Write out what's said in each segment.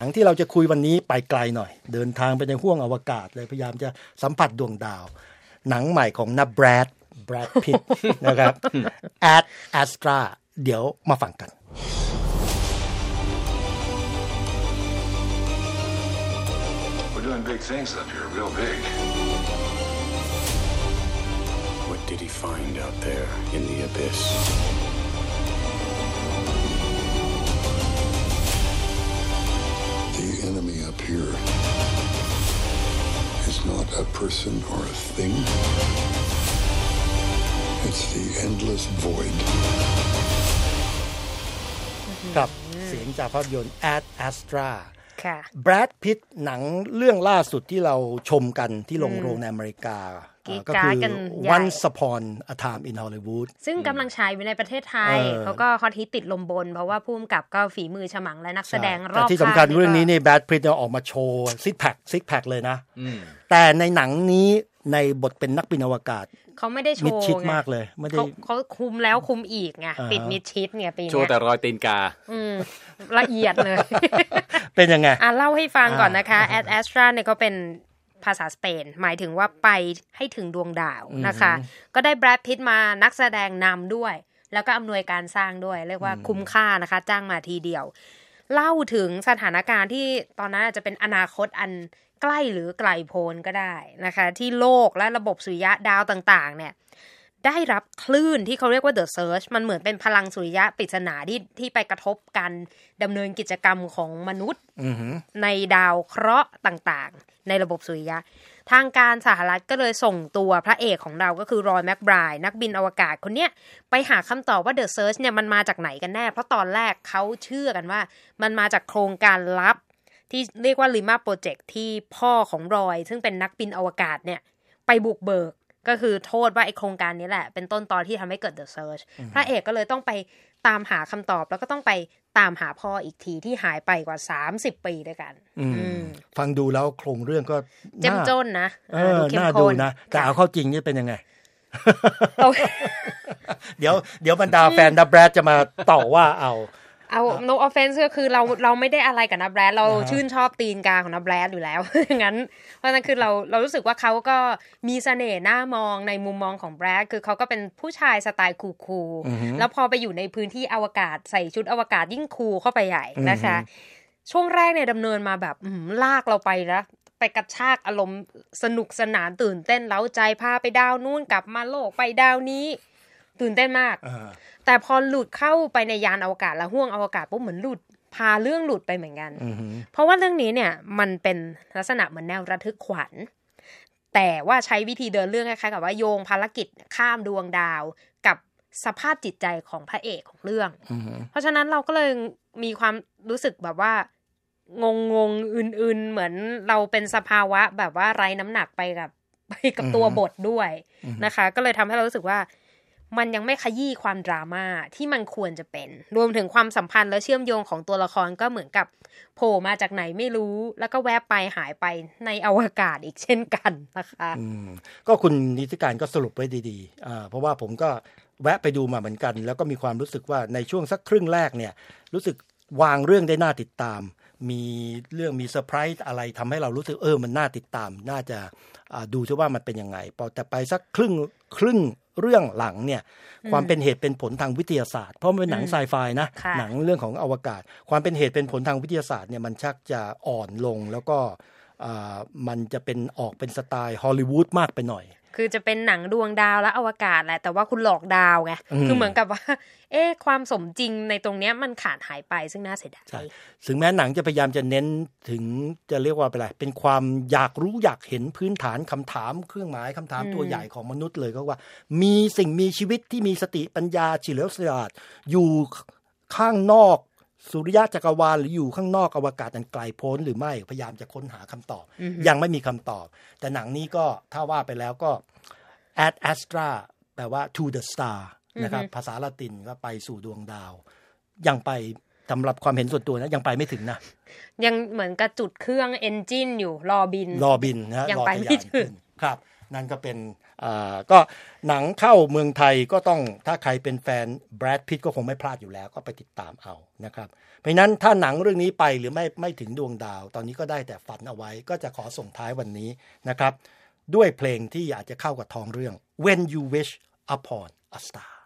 หนังที่เราจะคุยวันนี้ไปไกลหน่อย เดินทางไปในห้วงอวกาศเลยพยายามจะสัมผัสดวงดาว หนังใหม่ของนับแบรดแบรดพิตนะครับ Ad Astra เดี๋ยวมาฟังกัน We're doing big things up here, real big. What did he find out there in the abyss? Is not a person or a thing. It's the endless void. ครับเสียงจากภาพยนตร์ Ad Astra ค่ะแบรดพิตหนังเรื่องล่าสุดที่เราชมกันที่ลงโรงในอเมริกา กรี๊ดก็กราคืดอกันใหญ่ Once Upon a Time in Hollywood ซึ่งกำลังฉายอยู่ในประเทศไทยเออเขาก็ฮอตฮิตติดลมบน เพราะว่าพุ่มกับก็ฝีมือฉมังและนักแสดงรแต่อบที่สำคัญข้างเรื่องนี้ก็นี่แบรดพิตเนี่ยออกมาโชว์ซิกแพคซิกแพคเลยนะ แต่ในหนังนี้ในบทเป็นนักบินอวกาศเขาไม่ได้โชมิดว์ชิดไงมากเลยไม่ได้เขาเขาคุมแล้วคุมอีกไงอ่าฮะปิดมิดชิดไงปีโชว์เนี้ยแต่รอยตีนกา อืมละเอียดเลย เป็นยังไง อะเล่าให้ฟังก่อนนะคะอ่า Ad Astra เนี่ยก็เป็น ภาษาสเปน หมายถึงว่าไปให้ถึงดวงดาวนะคะ ก็ได้แบรดพิตมานักแสดงนำด้วย แล้วก็อำนวยการสร้างด้วย เรียกว่าคุ้มค่านะคะ จ้างมาทีเดียว เล่าถึงสถานการณ์ที่ตอนนั้นอาจจะเป็นอนาคตอันใกล้หรือไกลโพ้นก็ได้นะคะ ที่โลกและระบบสุริยะดาวต่าง ๆ เนี่ย ได้รับคลื่นที่เขาเรียกว่า The Search มันเหมือนเป็นพลังสุริยะปริศนาที่ที่ไปกระทบการดำเนินกิจกรรมของมนุษย์อือหือในดาวเคราะห์ต่างๆ ในระบบสุริยะ ทางการสหรัฐก็เลยส่งตัวพระเอกของเราก็คือรอยแมคไบรน์นักบินอวกาศคนเนี้ย ไปหาคำตอบว่า The Search เนี่ยมันมาจากไหนกันแน่ เพราะตอนแรกเขาเชื่อกันว่า มันมาจากโครงการลับ ที่เรียกว่าลิมาโปรเจกต์ที่พ่อของรอย ซึ่งเป็นนักบินอวกาศเนี่ย ไปบุกเบิก ก็คือโทษว่าไอโครงการนี้แหละ เป็นต้นตอที่ทำให้เกิด The Search พระเอกก็เลยต้องไปตามหาคำตอบแล้วก็ต้องไปตามหาพ่ออีกทีที่หายไปกว่า 30 ปีด้วยกันอืมอืมฟังดูแล้วโครงเรื่องก็เจ้มน่าจนนะเออเข้มน่าข้ดูนะแต่ค่เอาเข้าจริงนี่เป็นยังไงโอเคเดี๋ยวเดี๋ยวบรรดาแฟนดับแบรดจะมาต่อว่าเอา เอา no offense ก็คือเราเราไม่ได้อะไรกับนับแบรดเราอ่าฮะชื่นชอบตีนกาของนับแบรดอยู่แล้วงั้น เพราะฉะนั้นคือเราเรารู้สึกว่าเขาก็มีเสน่ห์น่ามองในมุมมองของแบรดคือเขาก็เป็นผู้ชายสไตล์คูลๆแล้วพอไปอยู่ในพื้นที่อวกาศใส่ชุดอวกาศยิ่งคูลเข้าไปใหญ่นะคะช่วงแรกเนี่ยดำเนินมาแบบอื้อหือลากเราไปนะไปกระชากอารมณ์สนุกสนานตื่นเต้นเล้าใจพาไปดาวนู่นกลับมาโลกไปดาวนี้ ตื่นเต้นมาก แต่พอหลุดเข้าไปในยานอวกาศแล้วห่วงอวกาศปุ๊บเหมือนหลุดพาเรื่องหลุดไปเหมือนกัน เพราะว่าเรื่องนี้เนี่ยมันเป็นลักษณะเหมือนแนวระทึกขวัญ แต่ว่าใช้วิธีเดินเรื่องคล้ายๆกับว่าโยงภารกิจข้ามดวงดาวกับสภาพจิตใจของพระเอกของเรื่อง เพราะฉะนั้นเราก็เลยมีความรู้สึกแบบว่างงงๆอื่นๆ เหมือนเราเป็นสภาวะแบบว่าไร้น้ำหนักไปกับไปกับตัวบทด้วยนะคะ ก็เลยทำให้เรารู้สึกว่า มันยังไม่ขยี้ความดราม่าที่มันควรจะเป็น รวมถึงความสัมพันธ์และเชื่อมโยงของตัวละครก็เหมือนกับโผล่มาจากไหนไม่รู้ แล้วก็แวบไปหายไปในอวกาศอีกเช่นกันนะคะอืมก็คุณนิติการก็สรุปไว้ดีๆอ่าเพราะว่าผมก็แวะไปดูมาเหมือนกัน แล้วก็มีความรู้สึกว่าในช่วงสักครึ่งแรกเนี่ย รู้สึกวางเรื่องได้น่าติดตาม มีเรื่องมีเซอร์ไพรส์อะไรทำให้เรารู้สึกเออมันน่าติดตาม น่าจะ ดูซิว่ามันเป็นยังไงพอแต่ไปสักครึ่งครึ่งเรื่องหลังเนี่ยความเป็นเหตุเป็นผลทางวิทยาศาสตร์ เพราะมันเป็นหนังไซไฟนะค่ะหนังเรื่องของอวกาศ ความเป็นเหตุเป็นผลทางวิทยาศาสตร์เนี่ยมันชักจะอ่อนลงแล้วก็อ่ามันจะเป็นออกเป็นสไตล์ฮอลลีวูดมากไปหน่อย คือจะเป็นหนังดวงดาวและอวกาศแหละ แต่ว่าคุณหลอกดาวไงอืมคือเหมือนกับว่า เอ๊ะความสมจริงในตรงเนี้ยมันขาดหายไปซึ่งน่าเสียดายใช่ถึงแม้หนังจะพยายามจะเน้นถึงจะเรียกว่าเป็นอะไรเป็นความอยากรู้อยากเห็นพื้นฐานคำถามเครื่องหมายคำถามตัวใหญ่ของมนุษย์เลยก็ว่า มีสิ่งมีชีวิตที่มีสติปัญญาเฉลียวฉลาดอยู่ข้างนอก สุริยะจักรวาลหรืออยู่ข้างนอกอวกาศอันไกลโพ้นหรือไม่พยายามจะค้นหาคำตอบ ยังไม่มีคำตอบ แต่หนังนี้ก็ถ้าว่าไปแล้วก็ ad astra แปลว่า to the star นะครับภาษาละตินก็ไปสู่ดวงดาว ยังไปสำหรับความเห็นส่วนตัวนะยังไปไม่ถึงนะ ยังเหมือนกับจุดเครื่องเอนจินอยู่รอบิน รอบินนะฮะยังรอไปทะไม่ยานถึขึ้งนครับ นั่นก็เป็นอ่า ก็หนังเข้าเมืองไทยก็ต้องถ้าใครเป็นแฟนแบรดพิตก็คงไม่พลาดอยู่แล้ว ก็ไปติดตามเอานะครับเพราะฉะนั้นถ้าหนังเรื่องนี้ไปหรือไม่ไม่ถึงดวงดาว ตอนนี้ก็ได้แต่ฝันเอาไว้ ก็จะขอส่งท้ายวันนี้นะครับ ด้วยเพลงที่อาจจะเข้ากับทองเรื่อง When You Wish Upon a Star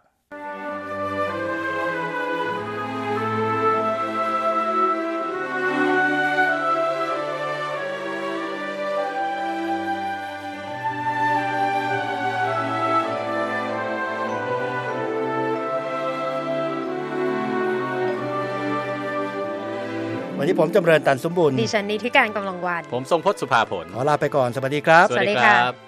วันนี้ผมจำเริญตันสมบูรณ์ดิฉันนิติการกำลังวัน ผมทรงพจน์สุภาผลขอลาไปก่อนสวัสดีครับ สวัสดีครับ